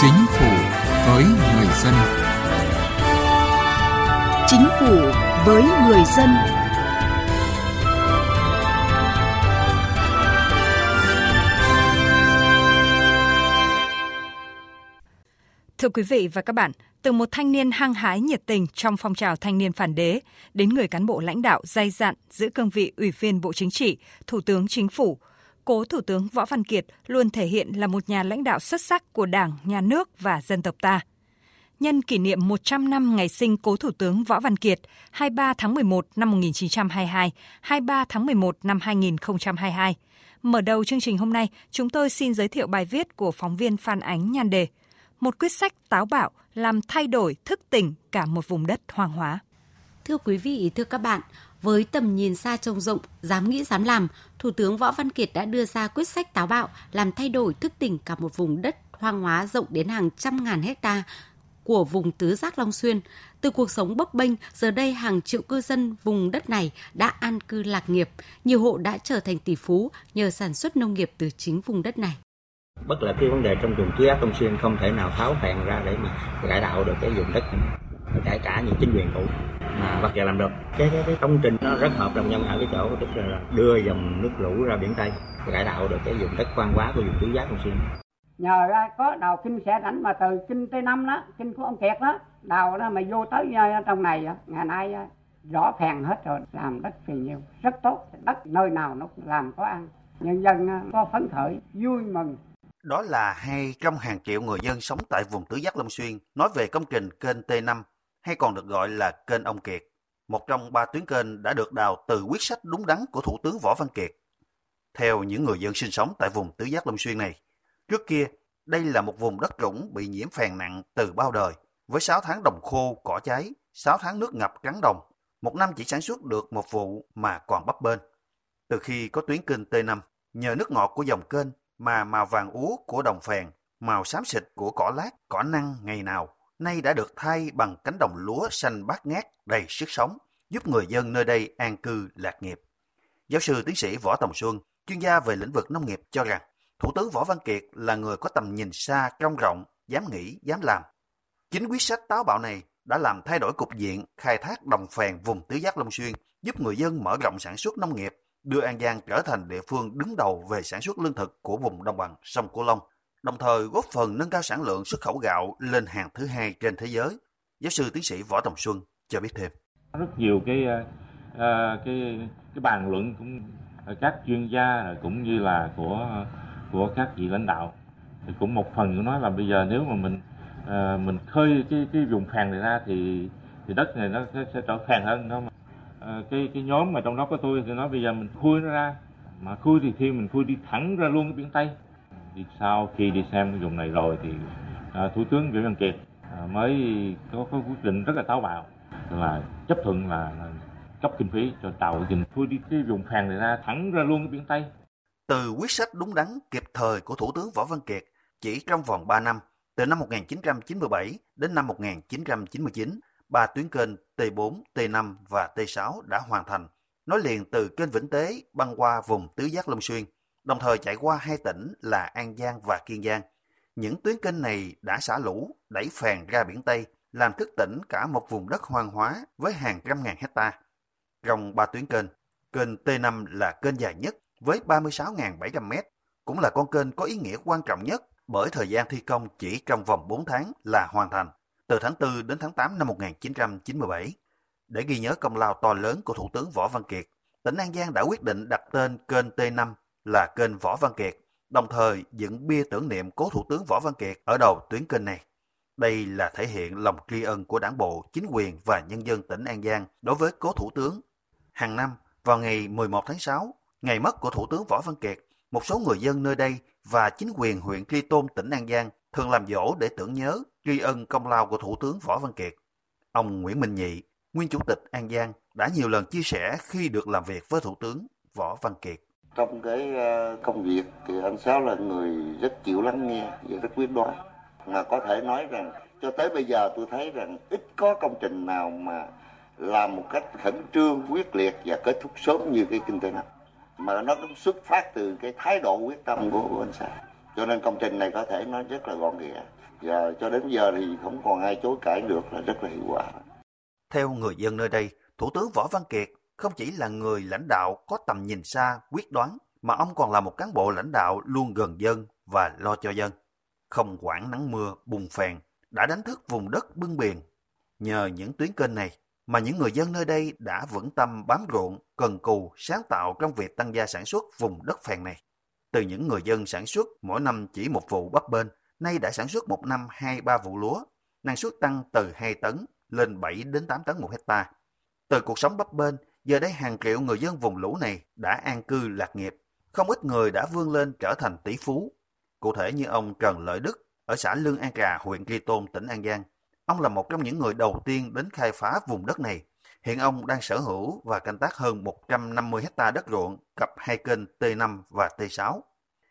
Chính phủ với người dân. Chính phủ với người dân. Thưa quý vị và các bạn, từ một thanh niên hăng hái nhiệt tình trong phong trào thanh niên phản đế đến người cán bộ lãnh đạo dày dặn giữ cương vị Ủy viên Bộ Chính trị, Thủ tướng Chính phủ, cố Thủ tướng Võ Văn Kiệt luôn thể hiện là một nhà lãnh đạo xuất sắc của Đảng, Nhà nước và dân tộc ta. Nhân kỷ niệm 100 năm ngày sinh cố Thủ tướng Võ Văn Kiệt 23 tháng 11 năm 1922, 23 tháng 11 năm 2022. Mở đầu chương trình hôm nay, chúng tôi xin giới thiệu bài viết của phóng viên Phan Ánh nhan đề Một quyết sách táo bạo làm thay đổi thức tỉnh cả một vùng đất hoang hóa. Thưa quý vị, thưa các bạn, với tầm nhìn xa trông rộng, dám nghĩ dám làm, Thủ tướng Võ Văn Kiệt đã đưa ra quyết sách táo bạo làm thay đổi thức tỉnh cả một vùng đất hoang hóa rộng đến hàng trăm ngàn hecta của vùng tứ giác Long Xuyên. Từ cuộc sống bấp bênh, giờ đây hàng triệu cư dân vùng đất này đã an cư lạc nghiệp. Nhiều hộ đã trở thành tỷ phú nhờ sản xuất nông nghiệp từ chính vùng đất này. Bất là cái vấn đề trong vùng tứ giác Long Xuyên không thể nào tháo hàng ra để mà cải tạo được cái vùng đất kể cả những chính quyền cũ mà bắt giờ làm được. Cái cái, cái công trình nó rất hợp đồng nhau ở cái chỗ tức là đưa dòng nước lũ ra biển tây cải tạo được cái vùng đất quan hóa của vùng tứ giác long xuyên. Nhờ ra có đào kinh sẽ rảnh mà từ kinh tây năm đó kinh của ông kiệt đó đào đó mà vô tới trong này ngày nay rõ phèn hết rồi làm đất phì nhiều rất tốt đất nơi nào nó cũng làm có ăn. Nhân dân có phấn khởi vui mừng. Đó là hai trong hàng triệu người dân sống tại vùng tứ giác Long Xuyên nói về công trình kênh T5 hay còn được gọi là kênh ông Kiệt, một trong ba tuyến kênh đã được đào từ quyết sách đúng đắn của Thủ tướng Võ Văn Kiệt. Theo những người dân sinh sống tại vùng tứ giác Long Xuyên này, trước kia đây là một vùng đất trũng bị nhiễm phèn nặng từ bao đời, với 6 tháng đồng khô, cỏ cháy, 6 tháng nước ngập trắng đồng, một năm chỉ sản xuất được một vụ mà còn bấp bênh. Từ khi có tuyến kênh T5, nhờ nước ngọt của dòng kênh mà màu vàng úa của đồng phèn, màu xám xịt của cỏ lát, cỏ năng ngày nào nay đã được thay bằng cánh đồng lúa xanh bát ngát đầy sức sống, giúp người dân nơi đây an cư lạc nghiệp. Giáo sư tiến sĩ Võ Tòng Xuân, chuyên gia về lĩnh vực nông nghiệp cho rằng, Thủ tướng Võ Văn Kiệt là người có tầm nhìn xa, trong rộng, dám nghĩ, dám làm. Chính quyết sách táo bạo này đã làm thay đổi cục diện khai thác đồng phèn vùng tứ giác Long Xuyên, giúp người dân mở rộng sản xuất nông nghiệp, đưa An Giang trở thành địa phương đứng đầu về sản xuất lương thực của vùng đồng bằng sông Cửu Long đồng thời góp phần nâng cao sản lượng xuất khẩu gạo lên hàng thứ hai trên thế giới. Giáo sư tiến sĩ Võ Tòng Xuân cho biết thêm. Rất nhiều cái ờ, ờ, cái cái bàn luận cũng ờ, các chuyên gia cũng như là của của các vị lãnh đạo thì cũng một phần cũng nói là bây giờ nếu mà mình mình khơi cái cái vùng phèn này ra thì thì đất này nó sẽ trở phèn hơn đó mà cái cái nhóm mà trong đó có tôi thì nói bây giờ mình khui nó ra mà khui thì khi mình khui đi thẳng ra luôn cái biển tây sau khi đi xem vùng này rồi thì à, thủ tướng Nguyễn Văn Kiệt à, mới có, có quyết định rất là táo bạo là chấp thuận là, là cấp kinh phí cho tàu dừng thôi đi cái vùng phèn này ra thẳng ra luôn cái biển Tây. Từ quyết sách đúng đắn kịp thời của Thủ tướng Võ Văn Kiệt chỉ trong vòng 3 năm, từ năm 1997 đến năm 1999, ba tuyến kênh T4, T5 và T6 đã hoàn thành, nối liền từ kênh Vĩnh Tế băng qua vùng Tứ Giác Long Xuyên đồng thời chạy qua hai tỉnh là An Giang và Kiên Giang. Những tuyến kênh này đã xả lũ, đẩy phèn ra biển Tây, làm thức tỉnh cả một vùng đất hoang hóa với hàng trăm ngàn hecta. Trong ba tuyến kênh, kênh T5 là kênh dài nhất với 36.700 mét, cũng là con kênh có ý nghĩa quan trọng nhất bởi thời gian thi công chỉ trong vòng 4 tháng là hoàn thành, từ tháng 4 đến tháng 8 năm 1997. Để ghi nhớ công lao to lớn của Thủ tướng Võ Văn Kiệt, tỉnh An Giang đã quyết định đặt tên kênh T5 là kênh Võ Văn Kiệt, đồng thời dựng bia tưởng niệm cố Thủ tướng Võ Văn Kiệt ở đầu tuyến kênh này. Đây là thể hiện lòng tri ân của đảng bộ, chính quyền và nhân dân tỉnh An Giang đối với cố Thủ tướng. Hàng năm, vào ngày 11 tháng 6, ngày mất của Thủ tướng Võ Văn Kiệt, một số người dân nơi đây và chính quyền huyện Tri Tôn tỉnh An Giang thường làm dỗ để tưởng nhớ, tri ân công lao của Thủ tướng Võ Văn Kiệt. Ông Nguyễn Minh Nhị, nguyên Chủ tịch An Giang, đã nhiều lần chia sẻ khi được làm việc với Thủ tướng Võ Văn Kiệt. Trong cái ờ, công việc thì anh Sáu là người rất chịu lắng nghe và rất quyết đoán. Mà có thể nói rằng cho tới bây giờ tôi thấy rằng ít có công trình nào mà làm một cách khẩn trương, quyết liệt và kết thúc sớm như cái kinh tế này. Mà nó cũng xuất phát từ cái thái độ quyết tâm của, của anh Sáu. Cho nên công trình này có thể nói rất là gọn ghẽ. và cho đến giờ thì không còn ai chối cãi được là rất là hiệu quả. Theo người dân nơi đây, Thủ tướng Võ Văn Kiệt không chỉ là người lãnh đạo có tầm nhìn xa, quyết đoán, mà ông còn là một cán bộ lãnh đạo luôn gần dân và lo cho dân. Không quản nắng mưa, bùng phèn, đã đánh thức vùng đất bưng biển. Nhờ những tuyến kênh này mà những người dân nơi đây đã vững tâm bám ruộng, cần cù, sáng tạo trong việc tăng gia sản xuất vùng đất phèn này. Từ những người dân sản xuất mỗi năm chỉ một vụ bắp bên, nay đã sản xuất một năm hai ba vụ lúa, năng suất tăng từ 2 tấn lên 7 đến 8 tấn một hecta. Từ cuộc sống bắp bên, giờ đây hàng triệu người dân vùng lũ này đã an cư lạc nghiệp. Không ít người đã vươn lên trở thành tỷ phú. Cụ thể như ông Trần Lợi Đức ở xã Lương An Trà, huyện Tri Tôn, tỉnh An Giang. Ông là một trong những người đầu tiên đến khai phá vùng đất này. Hiện ông đang sở hữu và canh tác hơn 150 hecta đất ruộng cặp hai kênh T5 và T6.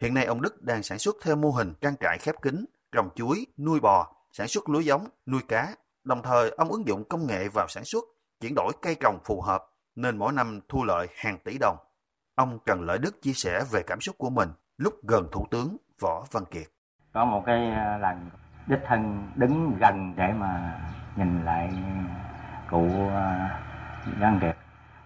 Hiện nay ông Đức đang sản xuất theo mô hình trang trại khép kín, trồng chuối, nuôi bò, sản xuất lúa giống, nuôi cá. Đồng thời ông ứng dụng công nghệ vào sản xuất, chuyển đổi cây trồng phù hợp nên mỗi năm thu lợi hàng tỷ đồng. Ông Trần Lợi Đức chia sẻ về cảm xúc của mình lúc gần Thủ tướng Võ Văn Kiệt. Có một cái ờ, lần đích thân đứng gần để mà nhìn lại cụ ờ, Văn Kiệt.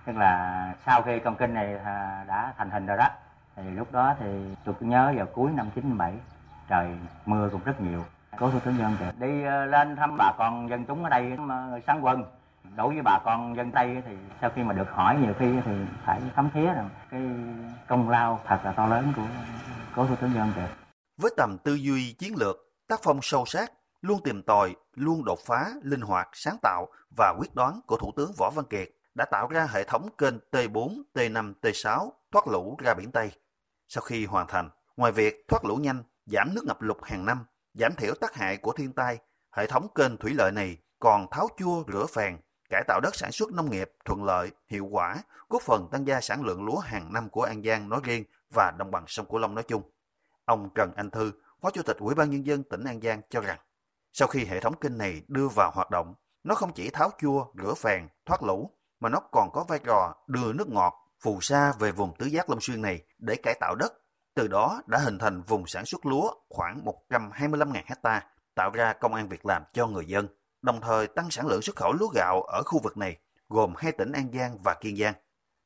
Tức là sau khi công kinh này ờ, đã thành hình rồi đó, thì lúc đó thì tôi nhớ vào cuối năm 97, trời mưa cũng rất nhiều. Cố Thủ tướng Văn Kiệt đi lên thăm bà con dân chúng ở đây mà sáng quân đối với bà con dân tây thì sau khi mà được hỏi nhiều khi thì phải thấm thía rằng cái công lao thật là to lớn của cố thủ tướng dân kiệt với tầm tư duy chiến lược tác phong sâu sát luôn tìm tòi luôn đột phá linh hoạt sáng tạo và quyết đoán của thủ tướng võ văn kiệt đã tạo ra hệ thống kênh T4, T5, T6 thoát lũ ra biển Tây. Sau khi hoàn thành, ngoài việc thoát lũ nhanh, giảm nước ngập lụt hàng năm, giảm thiểu tác hại của thiên tai, hệ thống kênh thủy lợi này còn tháo chua rửa phèn, cải tạo đất sản xuất nông nghiệp thuận lợi, hiệu quả, góp phần tăng gia sản lượng lúa hàng năm của An Giang nói riêng và đồng bằng sông Cửu Long nói chung. Ông Trần Anh Thư, Phó Chủ tịch Ủy ban Nhân dân tỉnh An Giang cho rằng, sau khi hệ thống kênh này đưa vào hoạt động, nó không chỉ tháo chua, rửa phèn, thoát lũ, mà nó còn có vai trò đưa nước ngọt, phù sa về vùng tứ giác Long Xuyên này để cải tạo đất. Từ đó đã hình thành vùng sản xuất lúa khoảng 125.000 hecta, tạo ra công an việc làm cho người dân đồng thời tăng sản lượng xuất khẩu lúa gạo ở khu vực này, gồm hai tỉnh An Giang và Kiên Giang.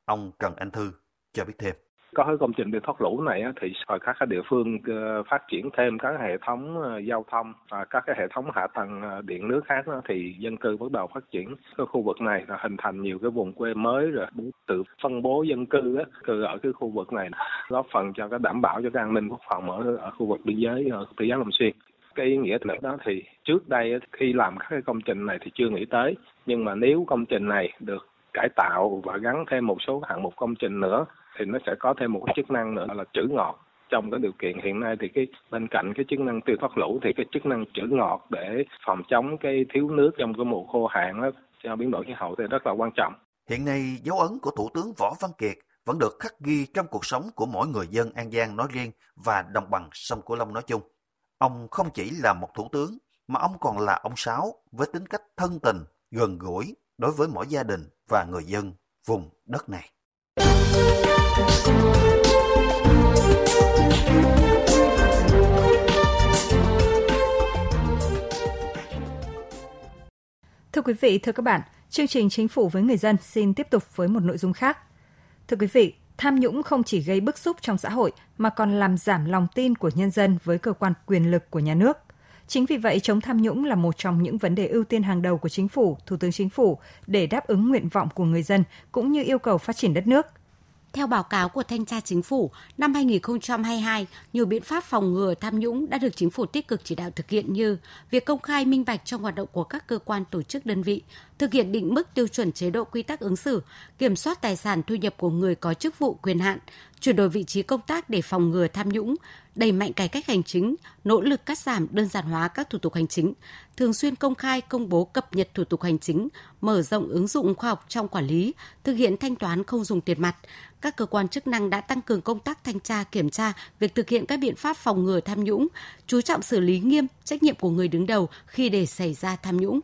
Ông Trần Anh Thư cho biết thêm có cái công trình điện thoát lũ này thì các cái địa phương ờ, phát triển thêm các hệ thống ờ, giao thông và các cái hệ thống hạ tầng ờ, điện nước khác thì dân cư bắt đầu phát triển cái khu vực này là hình thành nhiều cái vùng quê mới rồi tự phân bố dân cư cư ở cái khu vực này góp phần cho cái đảm bảo cho cái an ninh quốc phòng ở, ở khu vực biên giới ở tứ giác long xuyên cái ý nghĩa nữa đó thì trước đây khi làm các cái công trình này thì chưa nghĩ tới nhưng mà nếu công trình này được cải tạo và gắn thêm một số hạng mục công trình nữa thì nó sẽ có thêm một cái chức năng nữa là trữ ngọt trong cái điều kiện hiện nay thì cái bên cạnh cái chức năng tiêu thoát lũ thì cái chức năng trữ ngọt để phòng chống cái thiếu nước trong cái mùa khô hạn đó, do biến đổi khí hậu thì rất là quan trọng. Hiện nay dấu ấn của Thủ tướng Võ Văn Kiệt vẫn được khắc ghi trong cuộc sống của mỗi người dân An Giang nói riêng và đồng bằng sông Cửu Long nói chung. Ông không chỉ là một thủ tướng, mà ông còn là ông Sáu với tính cách thân tình, gần gũi đối với mỗi gia đình và người dân vùng đất này. Thưa quý vị, thưa các bạn, chương trình Chính phủ với người dân xin tiếp tục với một nội dung khác. Thưa quý vị, tham nhũng không chỉ gây bức xúc trong xã hội mà còn làm giảm lòng tin của nhân dân với cơ quan quyền lực của nhà nước. Chính vì vậy, chống tham nhũng là một trong những vấn đề ưu tiên hàng đầu của chính phủ, Thủ tướng Chính phủ để đáp ứng nguyện vọng của người dân cũng như yêu cầu phát triển đất nước. Theo báo cáo của Thanh tra Chính phủ, năm 2022, nhiều biện pháp phòng ngừa tham nhũng đã được chính phủ tích cực chỉ đạo thực hiện như việc công khai minh bạch trong hoạt động của các cơ quan tổ chức đơn vị, thực hiện định mức tiêu chuẩn chế độ quy tắc ứng xử, kiểm soát tài sản thu nhập của người có chức vụ quyền hạn, chuyển đổi vị trí công tác để phòng ngừa tham nhũng, đẩy mạnh cải cách hành chính, nỗ lực cắt giảm đơn giản hóa các thủ tục hành chính, thường xuyên công khai công bố cập nhật thủ tục hành chính, mở rộng ứng dụng khoa học trong quản lý, thực hiện thanh toán không dùng tiền mặt. Các cơ quan chức năng đã tăng cường công tác thanh tra kiểm tra việc thực hiện các biện pháp phòng ngừa tham nhũng, chú trọng xử lý nghiêm trách nhiệm của người đứng đầu khi để xảy ra tham nhũng.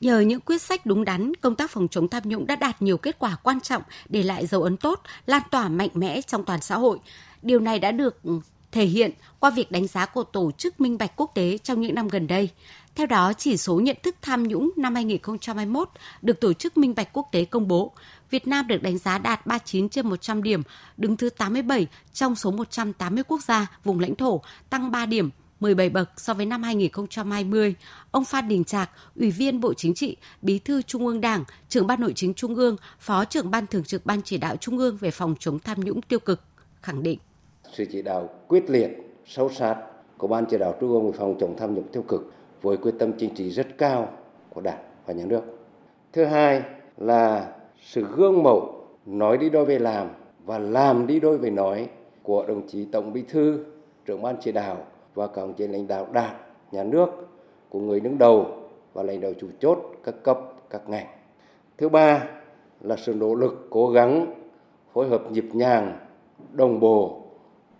Nhờ những quyết sách đúng đắn, công tác phòng chống tham nhũng đã đạt nhiều kết quả quan trọng, để lại dấu ấn tốt, lan tỏa mạnh mẽ trong toàn xã hội. Điều này đã được ừ, thể hiện qua việc đánh giá của Tổ chức Minh bạch Quốc tế trong những năm gần đây. Theo đó, chỉ số nhận thức tham nhũng năm 2021 được Tổ chức Minh bạch Quốc tế công bố. Việt Nam được đánh giá đạt 39 trên 100 điểm, đứng thứ 87 trong số 180 quốc gia, vùng lãnh thổ, tăng 3 điểm, 17 bậc so với năm 2020. Ông Phan Đình Trạc, Ủy viên Bộ Chính trị, Bí thư Trung ương Đảng, trưởng Ban Nội chính Trung ương, Phó trưởng Ban Thường trực Ban Chỉ đạo Trung ương về phòng chống tham nhũng tiêu cực, khẳng định. Sự chỉ đạo quyết liệt, sâu sát của Ban Chỉ đạo Trung ương về phòng chống tham nhũng tiêu cực với quyết tâm chính trị rất cao của Đảng và Nhà nước. Thứ hai là sự gương mẫu nói đi đôi về làm và làm đi đôi về nói của đồng chí Tổng Bí thư, trưởng ban chỉ đạo và các đồng chí lãnh đạo Đảng, Nhà nước của người đứng đầu và lãnh đạo chủ chốt các cấp, các ngành. Thứ ba là sự nỗ lực cố gắng phối hợp nhịp nhàng, đồng bộ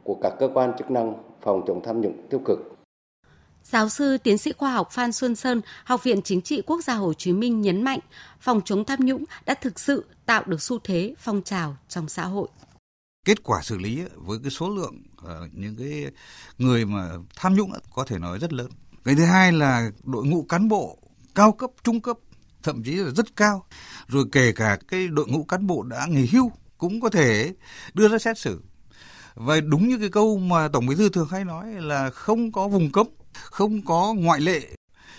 của các cơ quan chức năng phòng chống tham nhũng tiêu cực Giáo sư tiến sĩ khoa học Phan Xuân Sơn, Học viện Chính trị Quốc gia Hồ Chí Minh nhấn mạnh, phòng chống tham nhũng đã thực sự tạo được xu thế phong trào trong xã hội. Kết quả xử lý với cái số lượng uh, những cái người mà tham nhũng có thể nói rất lớn. Cái thứ hai là đội ngũ cán bộ cao cấp, trung cấp, thậm chí là rất cao. Rồi kể cả cái đội ngũ cán bộ đã nghỉ hưu cũng có thể đưa ra xét xử. Và đúng như cái câu mà Tổng Bí thư thường hay nói là không có vùng cấm không có ngoại lệ.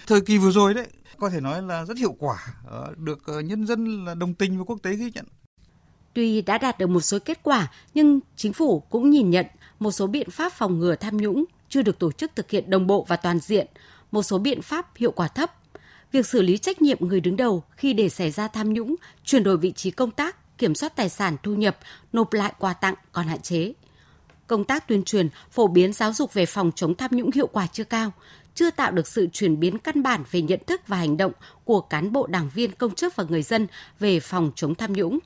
Thời kỳ vừa rồi đấy, có thể nói là rất hiệu quả, ờ, được ờ, nhân dân là đồng tình và quốc tế ghi nhận. Tuy đã đạt được một số kết quả, nhưng chính phủ cũng nhìn nhận một số biện pháp phòng ngừa tham nhũng chưa được tổ chức thực hiện đồng bộ và toàn diện, một số biện pháp hiệu quả thấp. Việc xử lý trách nhiệm người đứng đầu khi để xảy ra tham nhũng, chuyển đổi vị trí công tác, kiểm soát tài sản thu nhập, nộp lại quà tặng còn hạn chế công tác tuyên truyền, phổ biến giáo dục về phòng chống tham nhũng hiệu quả chưa cao, chưa tạo được sự chuyển biến căn bản về nhận thức và hành động của cán bộ đảng viên công chức và người dân về phòng chống tham nhũng.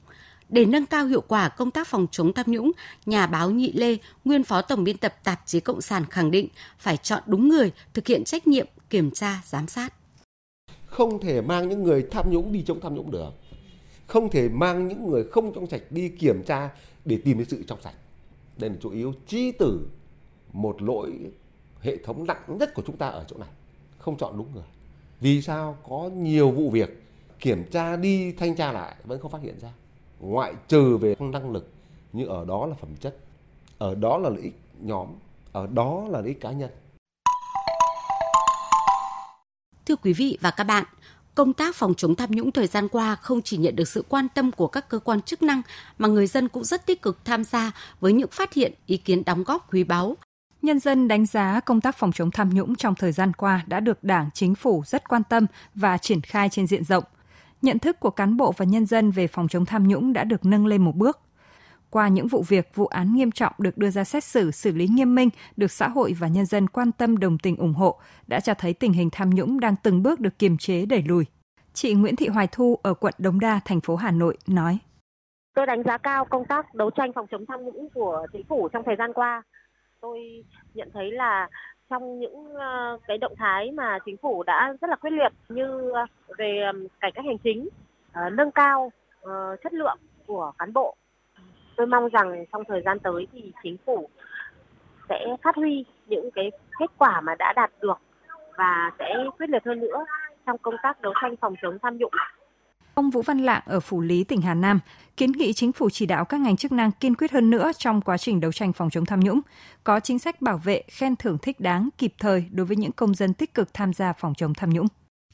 Để nâng cao hiệu quả công tác phòng chống tham nhũng, nhà báo Nhị Lê, nguyên phó tổng biên tập tạp chí Cộng sản khẳng định phải chọn đúng người thực hiện trách nhiệm kiểm tra, giám sát. Không thể mang những người tham nhũng đi chống tham nhũng được. Không thể mang những người không trong sạch đi kiểm tra để tìm cái sự trong sạch đây là chủ yếu chi tử một lỗi hệ thống nặng nhất của chúng ta ở chỗ này không chọn đúng người vì sao có nhiều vụ việc kiểm tra đi thanh tra lại vẫn không phát hiện ra ngoại trừ về năng lực nhưng ở đó là phẩm chất ở đó là lợi ích nhóm ở đó là lợi ích cá nhân Thưa quý vị và các bạn, công tác phòng chống tham nhũng thời gian qua không chỉ nhận được sự quan tâm của các cơ quan chức năng mà người dân cũng rất tích cực tham gia với những phát hiện, ý kiến đóng góp quý báu. Nhân dân đánh giá công tác phòng chống tham nhũng trong thời gian qua đã được Đảng, Chính phủ rất quan tâm và triển khai trên diện rộng. Nhận thức của cán bộ và nhân dân về phòng chống tham nhũng đã được nâng lên một bước qua những vụ việc, vụ án nghiêm trọng được đưa ra xét xử, xử lý nghiêm minh, được xã hội và nhân dân quan tâm đồng tình ủng hộ, đã cho thấy tình hình tham nhũng đang từng bước được kiềm chế đẩy lùi. Chị Nguyễn Thị Hoài Thu ở quận Đống Đa, thành phố Hà Nội nói. Tôi đánh giá cao công tác đấu tranh phòng chống tham nhũng của chính phủ trong thời gian qua. Tôi nhận thấy là trong những ờ, cái động thái mà chính phủ đã rất là quyết liệt như ờ, về cải cách hành chính, ờ, nâng cao chất lượng của cán bộ tôi mong rằng trong thời gian tới thì chính phủ sẽ phát huy những cái kết quả mà đã đạt được và sẽ quyết liệt hơn nữa trong công tác đấu tranh phòng chống tham nhũng. Ông Vũ Văn Lạng ở Phủ Lý, tỉnh Hà Nam kiến nghị chính phủ chỉ đạo các ngành chức năng kiên quyết hơn nữa trong quá trình đấu tranh phòng chống tham nhũng, có chính sách bảo vệ, khen thưởng thích đáng, kịp thời đối với những công dân tích cực tham gia phòng chống tham nhũng.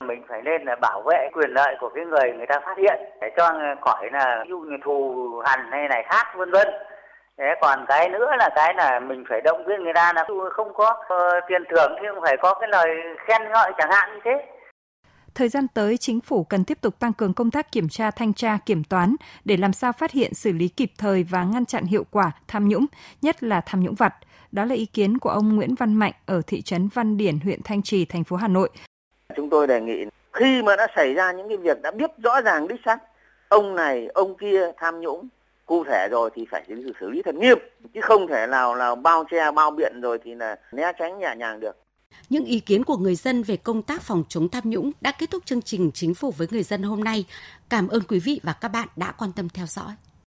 Mình phải nên là bảo vệ quyền lợi của cái người người ta phát hiện để cho khỏi là ví dụ như thù hằn hay này khác vân vân. Thế còn cái nữa là cái là mình phải động viên người ta là không có uh, tiền thưởng thì không phải có cái lời khen ngợi chẳng hạn như thế. Thời gian tới, chính phủ cần tiếp tục tăng cường công tác kiểm tra, thanh tra, kiểm toán để làm sao phát hiện, xử lý kịp thời và ngăn chặn hiệu quả tham nhũng, nhất là tham nhũng vặt. Đó là ý kiến của ông Nguyễn Văn Mạnh ở thị trấn Văn Điển, huyện Thanh Trì, thành phố Hà Nội Chúng tôi đề nghị khi mà đã xảy ra những cái việc đã biết rõ ràng đích xác ông này ông kia tham nhũng cụ thể rồi thì phải xử lý thật nghiêm chứ không thể nào là bao che bao biện rồi thì là né tránh nhẹ nhàng được những ý kiến của người dân về công tác phòng chống tham nhũng đã kết thúc chương trình Chính phủ với người dân hôm nay. Cảm ơn quý vị và các bạn đã quan tâm theo dõi.